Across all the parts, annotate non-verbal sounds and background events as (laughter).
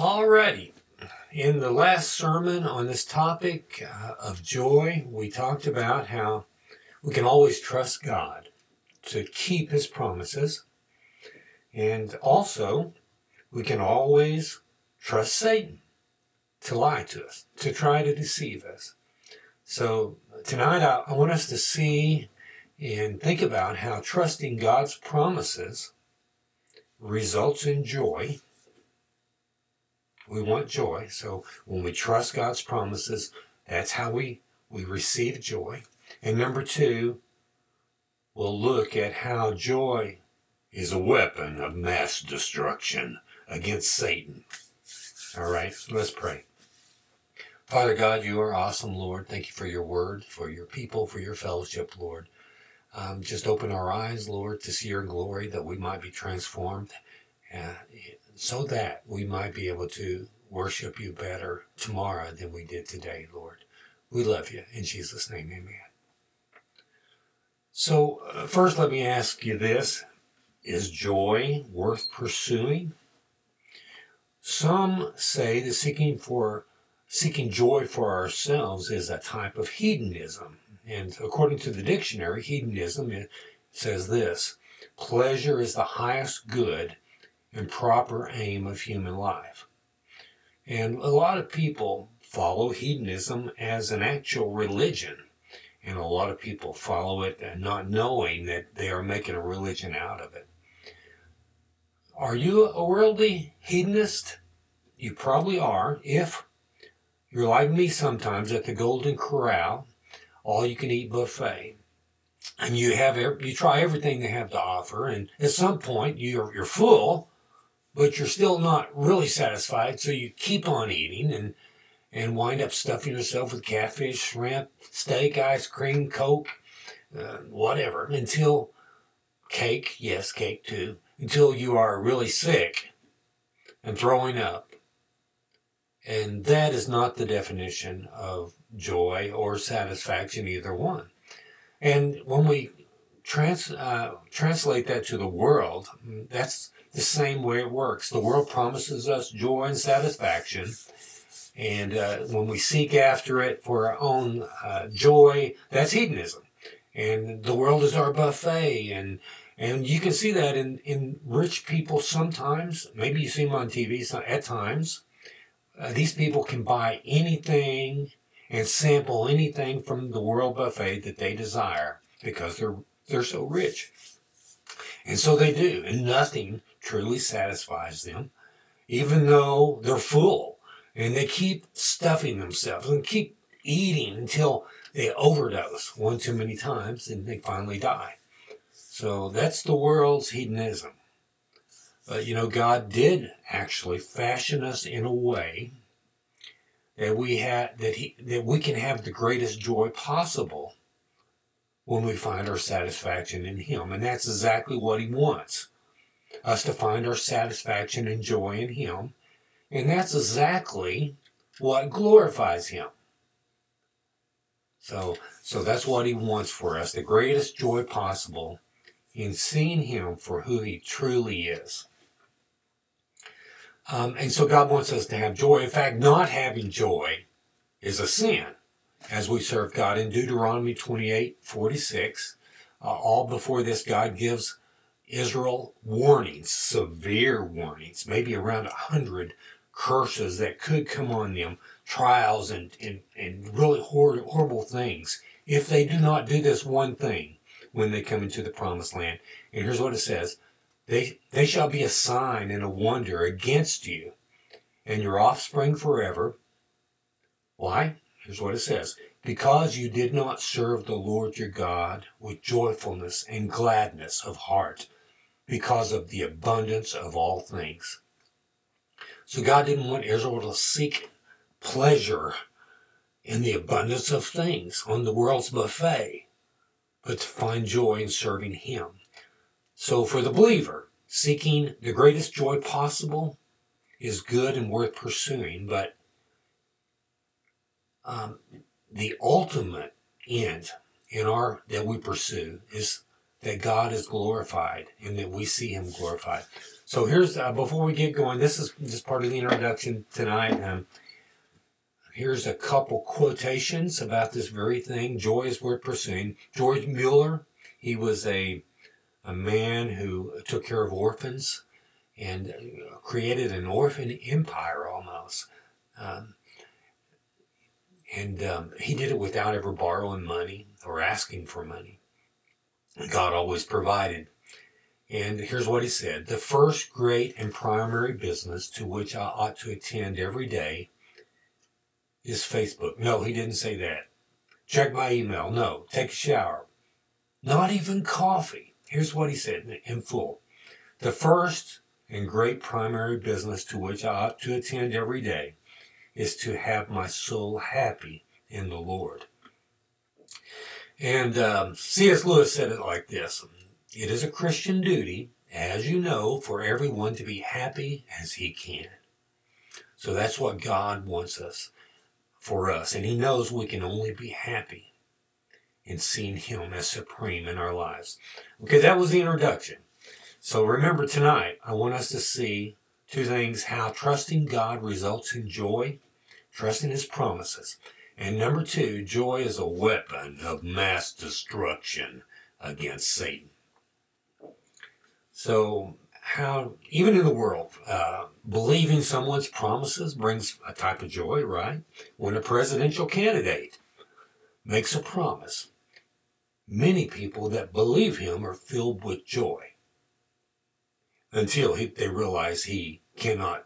Alrighty. In the last sermon on this topic uh, of joy, we talked about how we can always trust God to keep his promises. And also, we can always trust Satan to lie to us, to try to deceive us. So tonight I, I want us to see and think about how trusting God's promises results in joy. We want joy. So when we trust God's promises, that's how we, we receive joy. And number two, we'll look at how joy is a weapon of mass destruction against Satan. All right, let's pray. Father God, you are awesome, Lord. Thank you for your word, for your people, for your fellowship, Lord. Um, just open our eyes, Lord, to see your glory, that we might be transformed, uh, so that we might be able to worship you better tomorrow than we did today, Lord. We love you. In Jesus' name, amen. So, uh, first, let me ask you this Is joy worth pursuing? Some say that seeking for seeking joy for ourselves is a type of hedonism. And according to the dictionary, hedonism says this pleasure is the highest good and proper aim of human life. And a lot of people follow hedonism as an actual religion. And a lot of people follow it not knowing that they are making a religion out of it. Are you a worldly hedonist? You probably are if you're like me sometimes at the Golden Corral, all you can eat buffet. And you have you try everything they have to offer, and at some point you're you're full, but you're still not really satisfied, so you keep on eating and and wind up stuffing yourself with catfish, shrimp, steak, ice cream, coke, uh, whatever, until cake, yes, cake too, until you are really sick and throwing up and that is not the definition of joy or satisfaction, either one. And when we trans, uh, translate that to the world, that's the same way it works. The world promises us joy and satisfaction. And uh, when we seek after it for our own uh, joy, that's hedonism. And the world is our buffet. And, and you can see that in, in rich people sometimes. Maybe you see them on TV at times uh, these people can buy anything and sample anything from the world buffet that they desire because they're they're so rich. And so they do, and nothing truly satisfies them, even though they're full. And they keep stuffing themselves and keep eating until they overdose one too many times and they finally die. So that's the world's hedonism. But you know, God did actually fashion us in a way that we have that he that we can have the greatest joy possible when we find our satisfaction in him. And that's exactly what he wants. Us to find our satisfaction and joy in him. And that's exactly what glorifies him. So so that's what he wants for us, the greatest joy possible in seeing him for who he truly is. Um, and so God wants us to have joy. In fact, not having joy is a sin as we serve God. In Deuteronomy 28 46, uh, all before this, God gives Israel warnings, severe warnings, maybe around a hundred curses that could come on them, trials and, and, and really hor- horrible things if they do not do this one thing when they come into the promised land. And here's what it says they, they shall be a sign and a wonder against you and your offspring forever. Why? Here's what it says. Because you did not serve the Lord your God with joyfulness and gladness of heart, because of the abundance of all things. So God didn't want Israel to seek pleasure in the abundance of things on the world's buffet, but to find joy in serving Him. So for the believer, seeking the greatest joy possible is good and worth pursuing, but um, the ultimate end in our that we pursue is that God is glorified and that we see Him glorified. So here's uh, before we get going. This is just part of the introduction tonight. Um, here's a couple quotations about this very thing. Joy is worth pursuing. George Mueller, he was a a man who took care of orphans and uh, created an orphan empire almost. Um, and um, he did it without ever borrowing money or asking for money. God always provided. And here's what he said The first great and primary business to which I ought to attend every day is Facebook. No, he didn't say that. Check my email. No. Take a shower. Not even coffee. Here's what he said in full. The first and great primary business to which I ought to attend every day is to have my soul happy in the Lord. And um, C.S. Lewis said it like this It is a Christian duty, as you know, for everyone to be happy as he can. So that's what God wants us for us. And He knows we can only be happy in seeing Him as supreme in our lives. Okay, that was the introduction. So remember tonight, I want us to see two things how trusting God results in joy, trusting His promises. And number two, joy is a weapon of mass destruction against Satan. So, how, even in the world, uh, believing someone's promises brings a type of joy, right? When a presidential candidate makes a promise, many people that believe him are filled with joy until he, they realize he cannot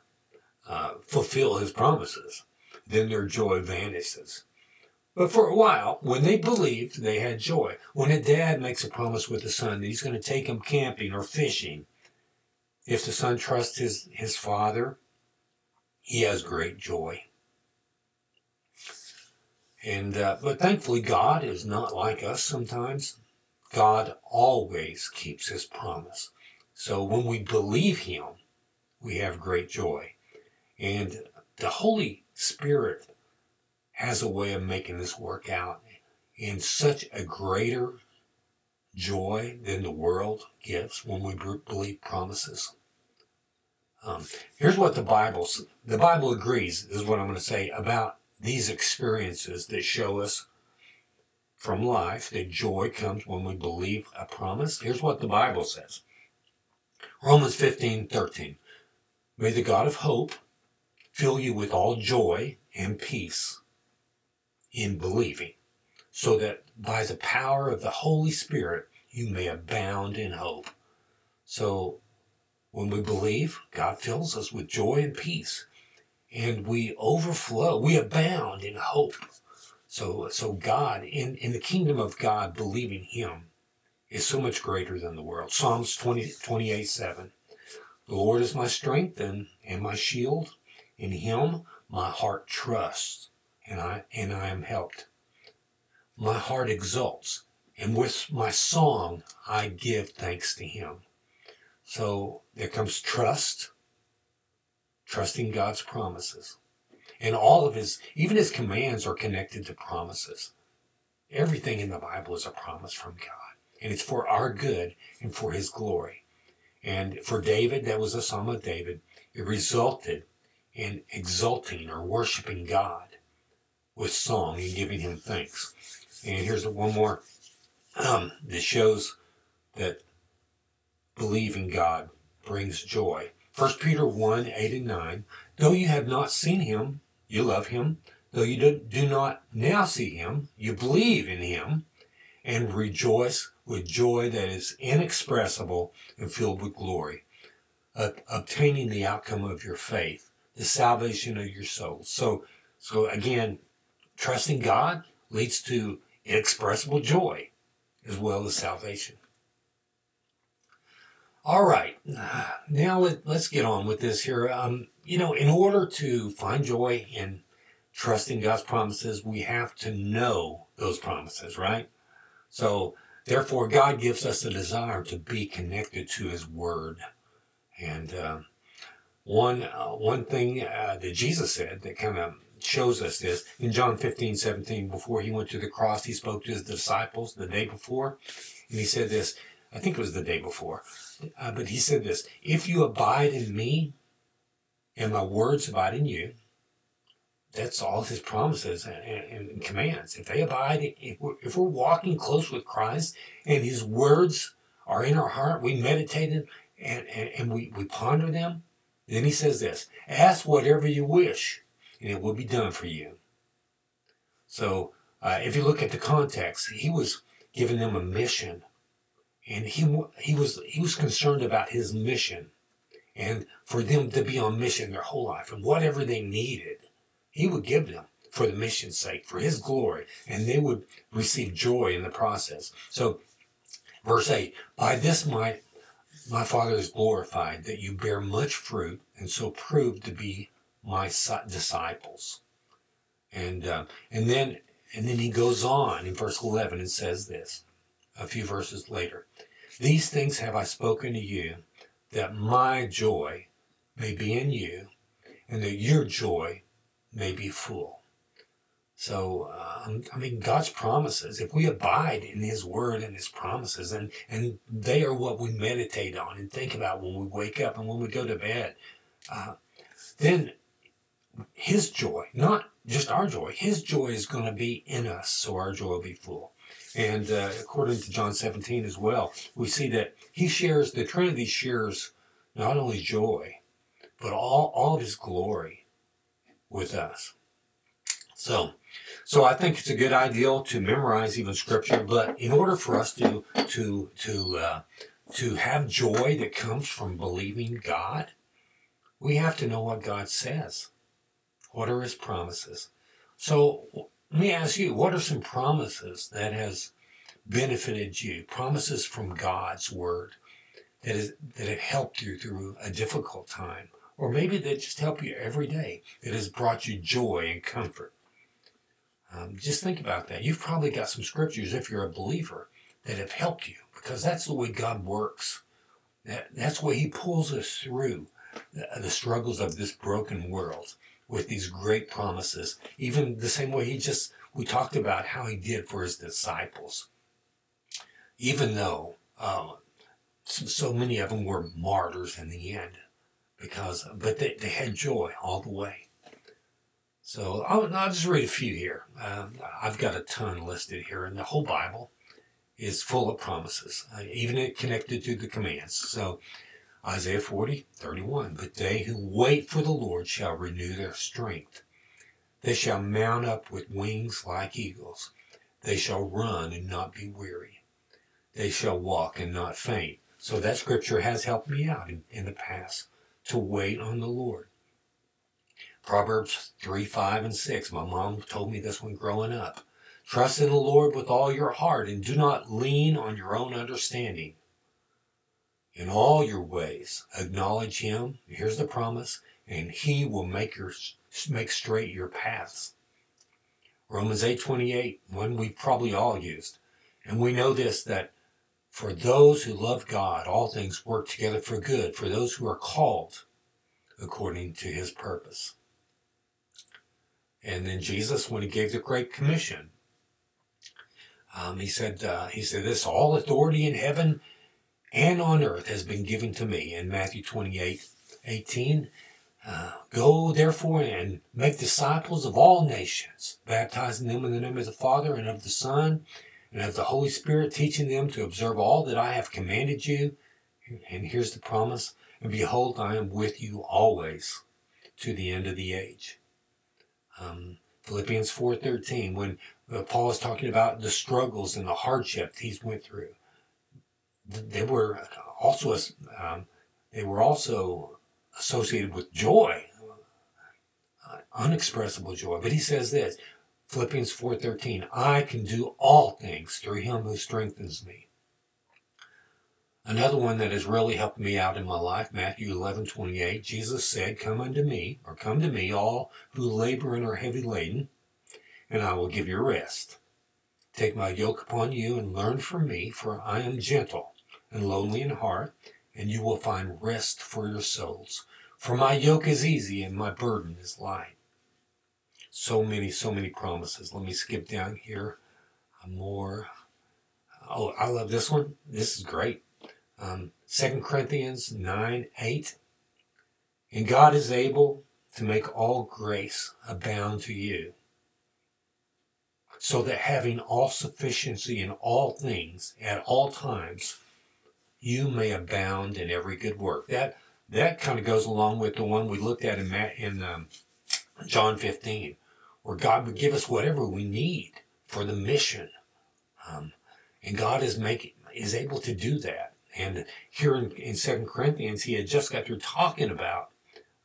uh, fulfill his promises. Then their joy vanishes. But for a while, when they believed, they had joy. When a dad makes a promise with a son that he's going to take him camping or fishing, if the son trusts his, his father, he has great joy. And uh, but thankfully, God is not like us sometimes. God always keeps His promise. So when we believe Him, we have great joy. And the Holy Spirit has a way of making this work out in such a greater joy than the world gives when we believe promises. Um, here's what the Bible the Bible agrees is what I'm going to say about these experiences that show us from life that joy comes when we believe a promise. Here's what the Bible says. Romans 15, 13. May the God of hope fill you with all joy and peace in believing, so that by the power of the Holy Spirit you may abound in hope. So when we believe, God fills us with joy and peace, and we overflow, we abound in hope. So, so God, in, in the kingdom of God, believing Him is so much greater than the world. Psalms 20, 28 7. The Lord is my strength and, and my shield. In him my heart trusts, and I and I am helped. My heart exults, and with my song I give thanks to him. So there comes trust, trusting God's promises. And all of his, even his commands are connected to promises. Everything in the Bible is a promise from God and it's for our good and for his glory. And for David, that was a psalm of David, it resulted in exalting or worshiping God with song and giving him thanks. And here's one more um, that shows that believing God brings joy. 1 Peter 1 8 and 9. Though you have not seen him, you love him. Though you do, do not now see him, you believe in him and rejoice with joy that is inexpressible and filled with glory, obtaining the outcome of your faith, the salvation of your soul. So, so again, trusting God leads to inexpressible joy as well as salvation. All right, now let, us get on with this here. Um, you know, in order to find joy in trusting God's promises, we have to know those promises, right? So Therefore, God gives us a desire to be connected to His Word. And uh, one uh, one thing uh, that Jesus said that kind of shows us this in John 15, 17, before he went to the cross, he spoke to his disciples the day before, and he said this I think it was the day before, uh, but he said this If you abide in me and my words abide in you, that's all his promises and, and, and commands. If they abide, if we're, if we're walking close with Christ and his words are in our heart, we meditate and, and, and we, we ponder them, then he says this Ask whatever you wish, and it will be done for you. So, uh, if you look at the context, he was giving them a mission and he he was he was concerned about his mission and for them to be on mission their whole life and whatever they needed he would give them for the mission's sake for his glory and they would receive joy in the process so verse 8 by this my my father is glorified that you bear much fruit and so prove to be my disciples and uh, and then and then he goes on in verse 11 and says this a few verses later. These things have I spoken to you, that my joy may be in you, and that your joy may be full. So, um, I mean, God's promises, if we abide in His Word and His promises, and, and they are what we meditate on and think about when we wake up and when we go to bed, uh, then His joy, not just our joy, His joy is going to be in us, so our joy will be full. And uh, according to John 17 as well, we see that he shares, the Trinity shares not only joy, but all, all of his glory with us. So, so I think it's a good idea to memorize even scripture, but in order for us to, to, to, uh, to have joy that comes from believing God, we have to know what God says. What are his promises? So let me ask you, what are some promises that has benefited you? Promises from God's word that, is, that have helped you through a difficult time, or maybe that just help you every day, that has brought you joy and comfort. Um, just think about that. You've probably got some scriptures, if you're a believer, that have helped you because that's the way God works. That, that's the way He pulls us through the, the struggles of this broken world with these great promises, even the same way he just, we talked about how he did for his disciples. Even though uh, so many of them were martyrs in the end, because, but they, they had joy all the way. So I'll, I'll just read a few here. Um, I've got a ton listed here, and the whole Bible is full of promises, uh, even connected to the commands. So Isaiah 40, 31. But they who wait for the Lord shall renew their strength. They shall mount up with wings like eagles. They shall run and not be weary. They shall walk and not faint. So that scripture has helped me out in, in the past to wait on the Lord. Proverbs 3, 5, and 6. My mom told me this when growing up. Trust in the Lord with all your heart and do not lean on your own understanding. In all your ways, acknowledge him. Here's the promise, and he will make your make straight your paths. Romans 8:28, one we probably all used. And we know this that for those who love God, all things work together for good, for those who are called according to his purpose. And then Jesus, when he gave the Great Commission, um, he said, uh, he said this, all authority in heaven and on earth has been given to me. In Matthew 28 18, uh, go therefore and make disciples of all nations, baptizing them in the name of the Father and of the Son and of the Holy Spirit, teaching them to observe all that I have commanded you. And here's the promise and behold, I am with you always to the end of the age. Um, Philippians 4:13, when uh, Paul is talking about the struggles and the hardship he's went through they were also um, they were also associated with joy, uh, unexpressible joy. But he says this, Philippians 4:13, I can do all things through him who strengthens me. Another one that has really helped me out in my life, Matthew 11:28, Jesus said, "Come unto me, or come to me, all who labor and are heavy laden, and I will give you rest. Take my yoke upon you and learn from me, for I am gentle and lowly in heart, and you will find rest for your souls. For my yoke is easy and my burden is light. So many, so many promises. Let me skip down here. More. Oh, I love this one. This is great. Um, 2 Corinthians 9 8. And God is able to make all grace abound to you, so that having all sufficiency in all things at all times, you may abound in every good work. That that kind of goes along with the one we looked at in, in um, John 15, where God would give us whatever we need for the mission. Um, and God is making is able to do that. And here in, in 2 Corinthians, he had just got through talking about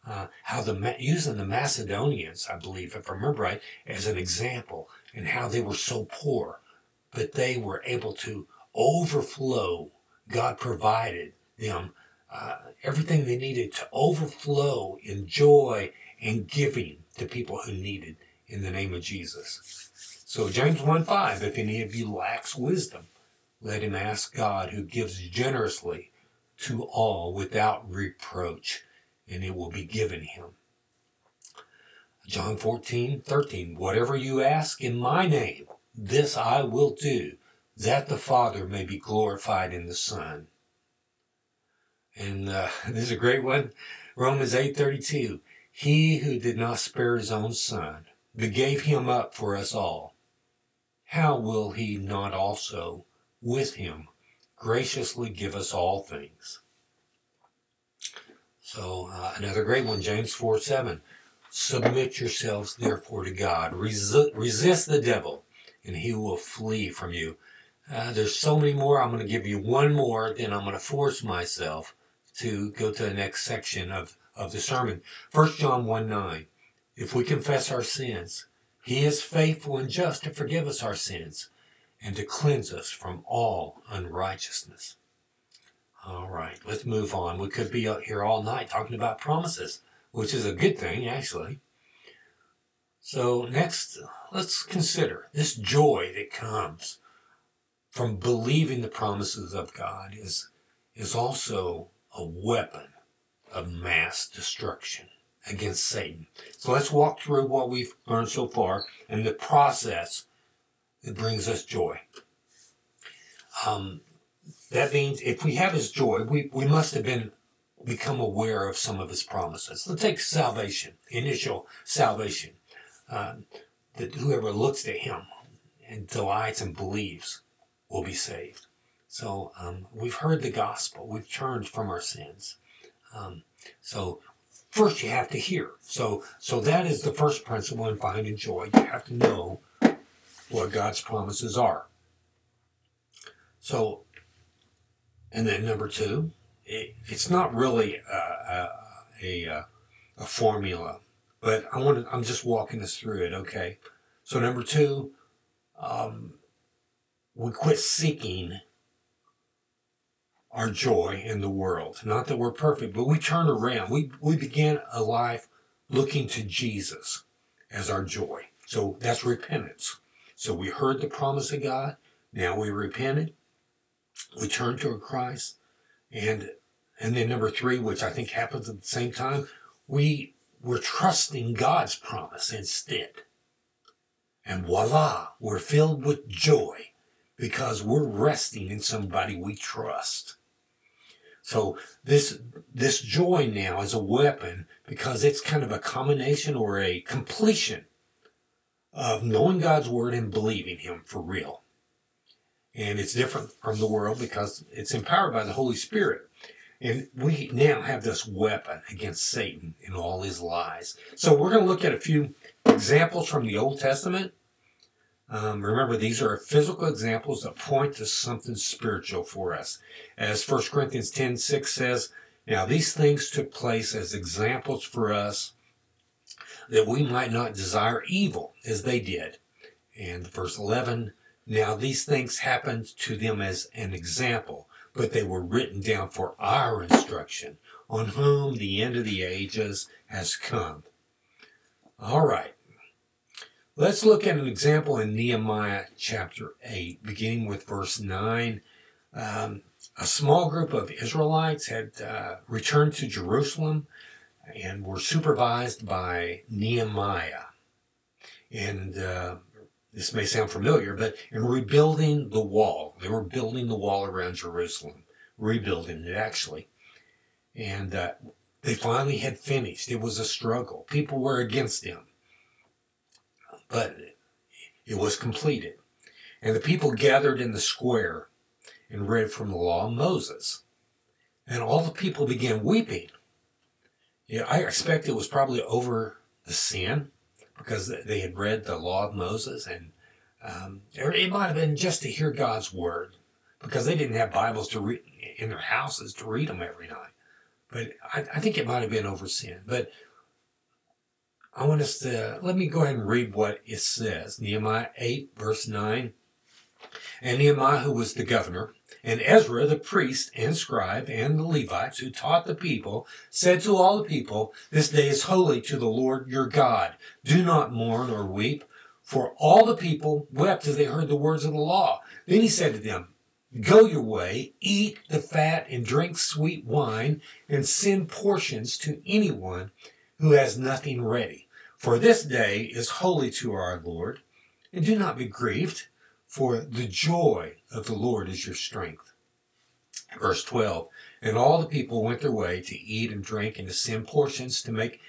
uh, how the using the Macedonians, I believe, if I remember right, as an example, and how they were so poor, but they were able to overflow. God provided them uh, everything they needed to overflow in joy and giving to people who needed in the name of Jesus. So James 1 5, if any of you lacks wisdom, let him ask God who gives generously to all without reproach, and it will be given him. John 14 13, whatever you ask in my name, this I will do, that the Father may be glorified in the Son. And uh, (laughs) this is a great one. Romans 8:32. He who did not spare his own son, but gave him up for us all, how will he not also with him graciously give us all things? So uh, another great one, James 4 7. Submit yourselves therefore to God. Resist, resist the devil, and he will flee from you. Uh, there's so many more. I'm going to give you one more, then I'm going to force myself to go to the next section of, of the sermon. 1 John 1 9. If we confess our sins, he is faithful and just to forgive us our sins and to cleanse us from all unrighteousness. All right, let's move on. We could be out here all night talking about promises, which is a good thing, actually. So, next, let's consider this joy that comes from believing the promises of God is, is also a weapon of mass destruction against Satan. So let's walk through what we've learned so far and the process that brings us joy. Um, that means if we have his joy, we, we must have been become aware of some of his promises. Let's take salvation, initial salvation. Um, that whoever looks to him and delights and believes will be saved. So um, we've heard the gospel. We've turned from our sins. Um, so first you have to hear. So so that is the first principle in finding joy. You have to know what God's promises are. So, and then number two, it, it's not really a, a, a, a formula, but I want to, I'm just walking us through it. Okay. So number two, um, we quit seeking our joy in the world. Not that we're perfect, but we turn around. We, we begin a life looking to Jesus as our joy. So that's repentance. So we heard the promise of God. Now we repented. We turned to Christ. And, and then number three, which I think happens at the same time, we, we're trusting God's promise instead. And voila, we're filled with joy because we're resting in somebody we trust. So this this joy now is a weapon because it's kind of a combination or a completion of knowing God's word and believing Him for real. And it's different from the world because it's empowered by the Holy Spirit. And we now have this weapon against Satan and all his lies. So we're going to look at a few examples from the Old Testament um, remember, these are physical examples that point to something spiritual for us. As 1 Corinthians 10 6 says, Now these things took place as examples for us that we might not desire evil as they did. And verse 11, Now these things happened to them as an example, but they were written down for our instruction, on whom the end of the ages has come. All right. Let's look at an example in Nehemiah chapter 8, beginning with verse 9. Um, a small group of Israelites had uh, returned to Jerusalem and were supervised by Nehemiah. And uh, this may sound familiar, but in rebuilding the wall, they were building the wall around Jerusalem, rebuilding it actually. And uh, they finally had finished. It was a struggle. People were against them. But it was completed. And the people gathered in the square and read from the law of Moses. And all the people began weeping. Yeah, I expect it was probably over the sin because they had read the law of Moses, and um, it might have been just to hear God's word because they didn't have Bibles to read in their houses to read them every night. But I, I think it might have been over sin. But I want us to let me go ahead and read what it says. Nehemiah 8, verse 9. And Nehemiah, who was the governor, and Ezra, the priest and scribe, and the Levites who taught the people, said to all the people, This day is holy to the Lord your God. Do not mourn or weep. For all the people wept as they heard the words of the law. Then he said to them, Go your way, eat the fat and drink sweet wine, and send portions to anyone who has nothing ready. For this day is holy to our Lord. And do not be grieved, for the joy of the Lord is your strength. Verse 12 And all the people went their way to eat and drink and to send portions to make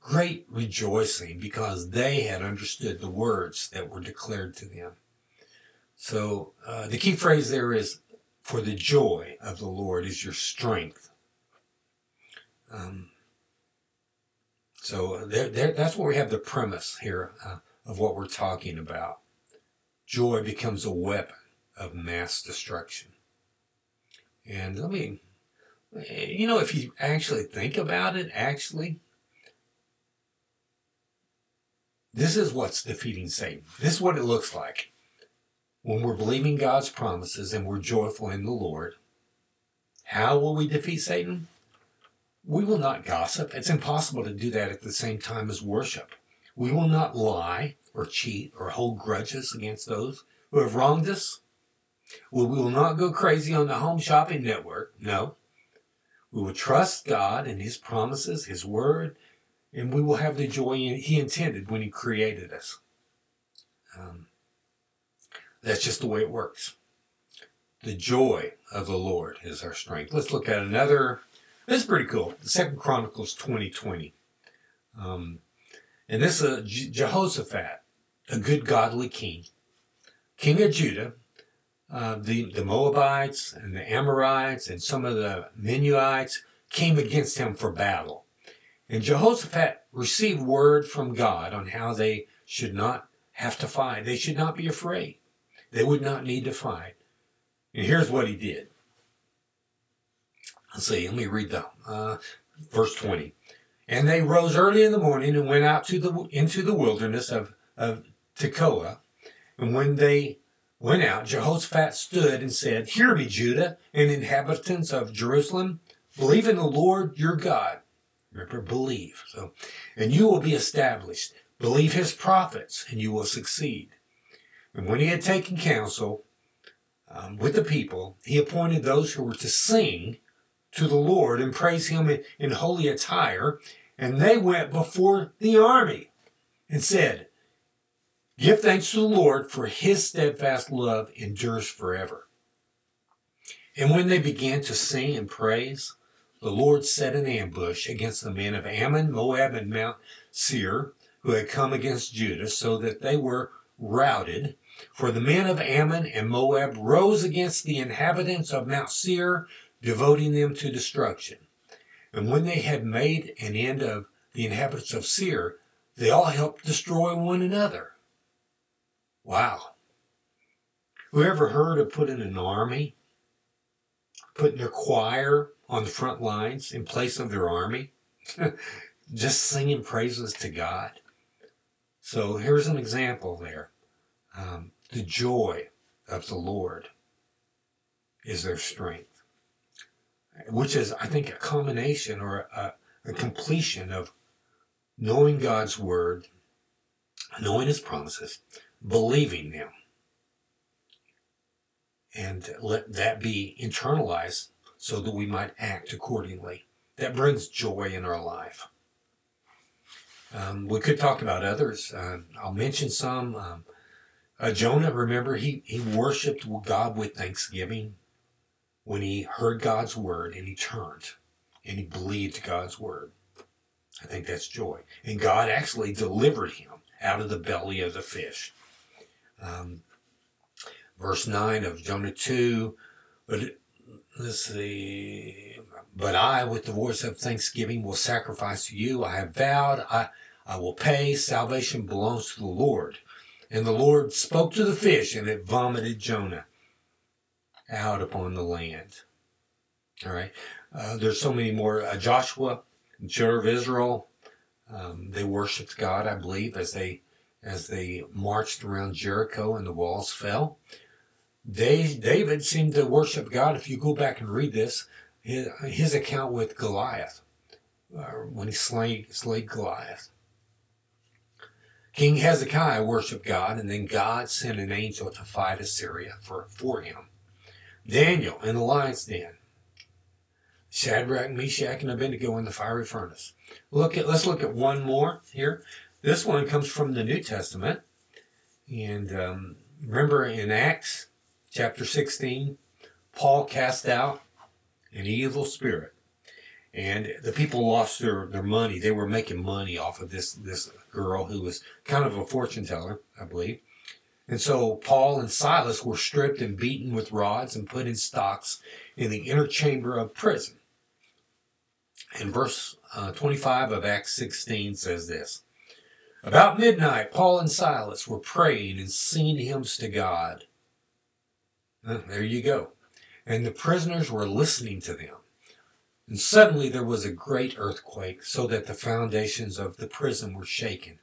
great rejoicing because they had understood the words that were declared to them. So uh, the key phrase there is, for the joy of the Lord is your strength. Um, so there, there, that's where we have the premise here uh, of what we're talking about. Joy becomes a weapon of mass destruction. And let me, you know, if you actually think about it, actually, this is what's defeating Satan. This is what it looks like when we're believing God's promises and we're joyful in the Lord, how will we defeat Satan? We will not gossip. It's impossible to do that at the same time as worship. We will not lie or cheat or hold grudges against those who have wronged us. We will not go crazy on the home shopping network. No. We will trust God and His promises, His word, and we will have the joy He intended when He created us. Um, that's just the way it works. The joy of the Lord is our strength. Let's look at another. This is pretty cool. Second Chronicles 2020. Um, and this is uh, Jehoshaphat, a good godly king, king of Judah. Uh, the, the Moabites and the Amorites and some of the Meunites came against him for battle. And Jehoshaphat received word from God on how they should not have to fight. They should not be afraid. They would not need to fight. And here's what he did. Let's see, let me read the uh, verse 20. And they rose early in the morning and went out to the into the wilderness of, of Tekoa. And when they went out, Jehoshaphat stood and said, Hear me, Judah and inhabitants of Jerusalem. Believe in the Lord your God. Remember, believe. So, and you will be established. Believe his prophets, and you will succeed. And when he had taken counsel um, with the people, he appointed those who were to sing to the Lord and praise him in, in holy attire. And they went before the army and said, Give thanks to the Lord, for his steadfast love endures forever. And when they began to sing and praise, the Lord set an ambush against the men of Ammon, Moab, and Mount Seir, who had come against Judah, so that they were routed for the men of Ammon and Moab rose against the inhabitants of Mount Seir, devoting them to destruction. And when they had made an end of the inhabitants of Seir, they all helped destroy one another. Wow. Who ever heard of putting an army, putting a choir on the front lines in place of their army, (laughs) just singing praises to God? So here's an example there. Um, the joy of the Lord is their strength, which is, I think, a combination or a, a completion of knowing God's word, knowing his promises, believing them, and let that be internalized so that we might act accordingly. That brings joy in our life. Um, we could talk about others. Uh, I'll mention some. Um, Uh, Jonah, remember, he, he worshiped God with thanksgiving when he heard God's word and he turned and he believed God's word. I think that's joy. And God actually delivered him out of the belly of the fish. Um, verse 9 of Jonah 2. But let's see. But I, with the voice of thanksgiving, will sacrifice to you. I have vowed, I, I will pay. Salvation belongs to the Lord. And the Lord spoke to the fish, and it vomited Jonah out upon the land. All right. Uh, there's so many more. Uh, Joshua, the children of Israel, um, they worshipped God, I believe, as they as they marched around Jericho and the walls fell. They, David seemed to worship God. If you go back and read this, his, his account with Goliath, uh, when he slayed, slayed Goliath. King Hezekiah worshiped God, and then God sent an angel to fight Assyria for, for him. Daniel in the lion's den. Shadrach, Meshach, and Abednego in the fiery furnace. Look at let's look at one more here. This one comes from the New Testament, and um, remember in Acts chapter 16, Paul cast out an evil spirit. And the people lost their, their money. They were making money off of this, this girl who was kind of a fortune teller, I believe. And so Paul and Silas were stripped and beaten with rods and put in stocks in the inner chamber of prison. And verse uh, 25 of Acts 16 says this About midnight, Paul and Silas were praying and singing hymns to God. There you go. And the prisoners were listening to them. And suddenly there was a great earthquake, so that the foundations of the prison were shaken.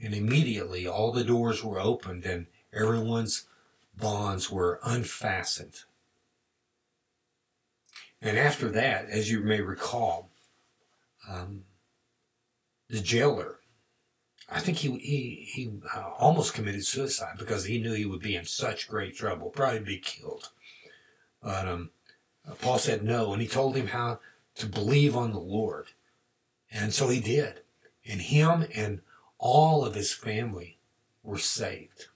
And immediately all the doors were opened and everyone's bonds were unfastened. And after that, as you may recall, um, the jailer, I think he, he, he uh, almost committed suicide because he knew he would be in such great trouble, probably be killed. But um, Paul said no, and he told him how to believe on the Lord. And so he did. And him and all of his family were saved.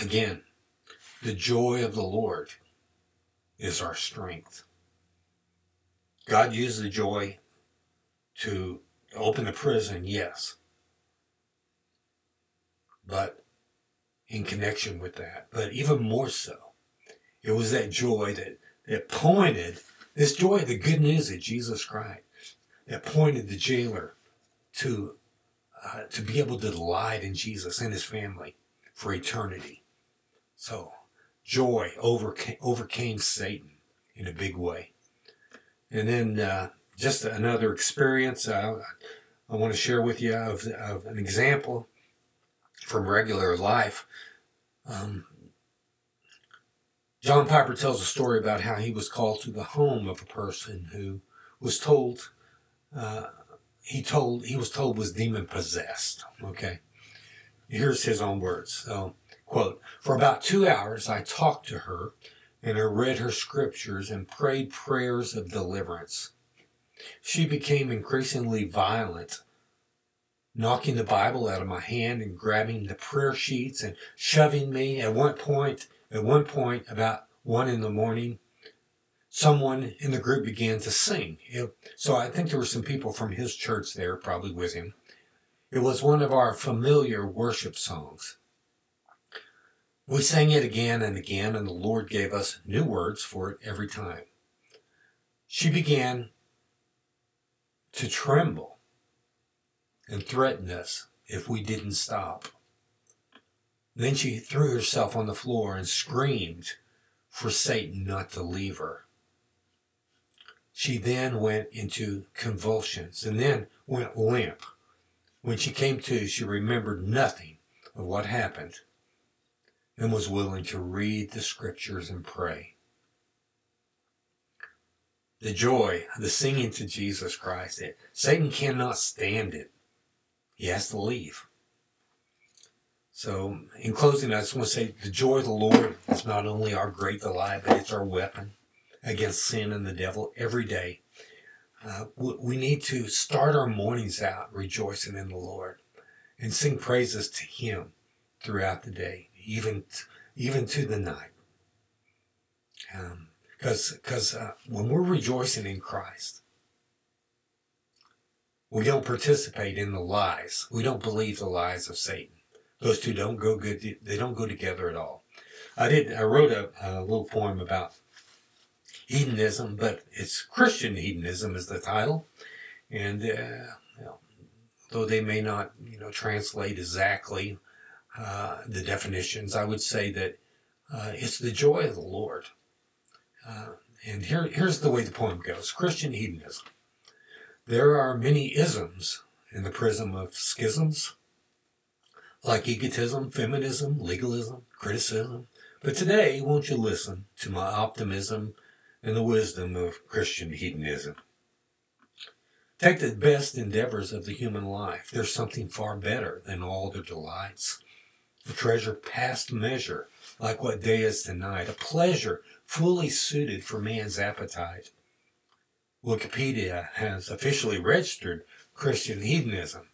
Again, the joy of the Lord is our strength. God used the joy to open the prison, yes. But in connection with that, but even more so, it was that joy that, that pointed, this joy, the good news of Jesus Christ, that pointed the jailer to, uh, to be able to delight in Jesus and his family for eternity. So joy overcame, overcame Satan in a big way. And then uh, just another experience uh, I want to share with you of, of an example from regular life. Um, John Piper tells a story about how he was called to the home of a person who was told uh, he told he was told was demon possessed. Okay, here's his own words. So Quote, For about two hours I talked to her and I read her scriptures and prayed prayers of deliverance. She became increasingly violent, knocking the Bible out of my hand and grabbing the prayer sheets and shoving me. At one point, at one point, about one in the morning, someone in the group began to sing. So I think there were some people from his church there, probably with him. It was one of our familiar worship songs. We sang it again and again, and the Lord gave us new words for it every time. She began to tremble and threaten us if we didn't stop. Then she threw herself on the floor and screamed for Satan not to leave her. She then went into convulsions and then went limp. When she came to, she remembered nothing of what happened and was willing to read the scriptures and pray. The joy, the singing to Jesus Christ, it, Satan cannot stand it. He has to leave. So, in closing, I just want to say the joy of the Lord is not only our great delight, but it's our weapon against sin and the devil every day. Uh, we need to start our mornings out rejoicing in the Lord and sing praises to Him throughout the day, even even to the night. Um, because uh, when we're rejoicing in Christ, we don't participate in the lies. We don't believe the lies of Satan. Those two don't go good. They don't go together at all. I did. I wrote a, a little poem about hedonism, but it's Christian hedonism is the title, and uh, you know, though they may not you know translate exactly uh, the definitions, I would say that uh, it's the joy of the Lord. Uh, and here, here's the way the poem goes: Christian hedonism. There are many isms in the prism of schisms, like egotism, feminism, legalism, criticism. But today, won't you listen to my optimism and the wisdom of Christian hedonism? Take the best endeavors of the human life. There's something far better than all the delights. A treasure past measure, like what day is tonight. A pleasure fully suited for man's appetite. Wikipedia has officially registered Christian hedonism.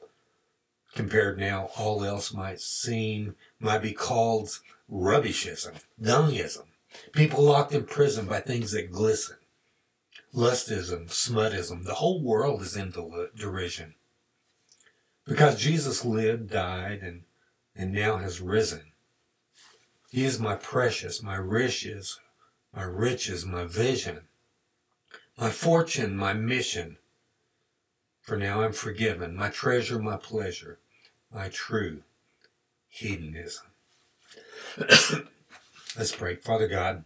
Compared now, all else might seem, might be called rubbishism, dungism. People locked in prison by things that glisten. Lustism, smutism, the whole world is in derision. Because Jesus lived, died, and, and now has risen. He is my precious, my riches, my riches, my vision, my fortune, my mission. For now I'm forgiven, my treasure, my pleasure, my true hedonism. (coughs) Let's pray. Father God,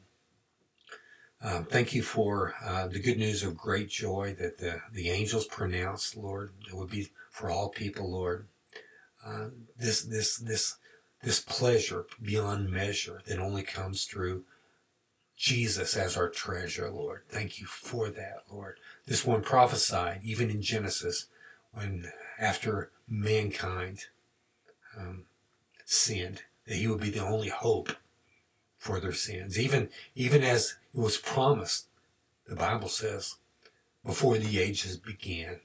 um, thank you for uh, the good news of great joy that the, the angels pronounced, Lord. It would be for all people, Lord. Uh, this this this this pleasure beyond measure that only comes through Jesus as our treasure, Lord. Thank you for that, Lord. This one prophesied even in Genesis when after mankind um, sinned that he would be the only hope for their sins. Even even as it was promised, the Bible says, before the ages began.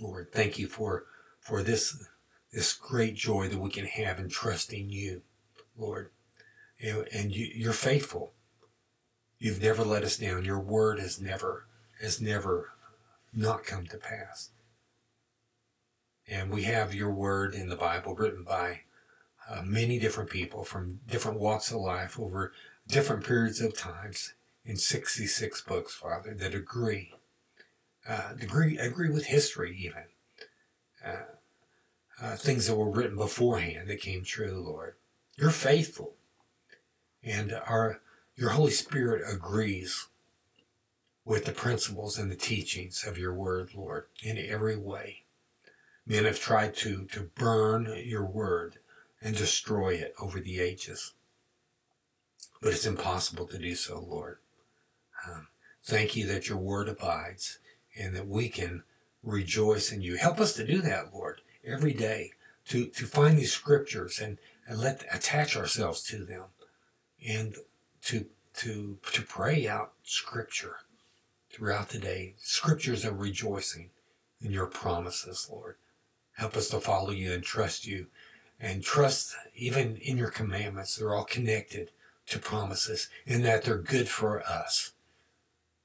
Lord, thank you for for this this great joy that we can have in trusting you, Lord. And you, you're faithful. You've never let us down. Your word has never has never not come to pass. And we have your word in the Bible written by uh, many different people from different walks of life over different periods of times in 66 books, Father, that agree. Uh, agree, agree with history, even. Uh, uh, things that were written beforehand that came true, Lord. You're faithful. And our, your Holy Spirit agrees with the principles and the teachings of your word, Lord, in every way. Men have tried to, to burn your word and destroy it over the ages. But it's impossible to do so, Lord. Um, thank you that your word abides and that we can rejoice in you. Help us to do that, Lord, every day, to, to find these scriptures and, and let attach ourselves to them and to to to pray out scripture throughout the day. Scriptures of rejoicing in your promises, Lord. Help us to follow you and trust you and trust even in your commandments. They're all connected to promises in that they're good for us.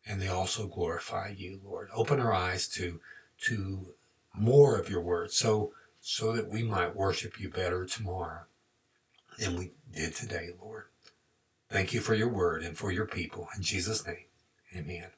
And they also glorify you, Lord. Open our eyes to, to more of your word so, so that we might worship you better tomorrow than we did today, Lord. Thank you for your word and for your people. In Jesus' name, amen.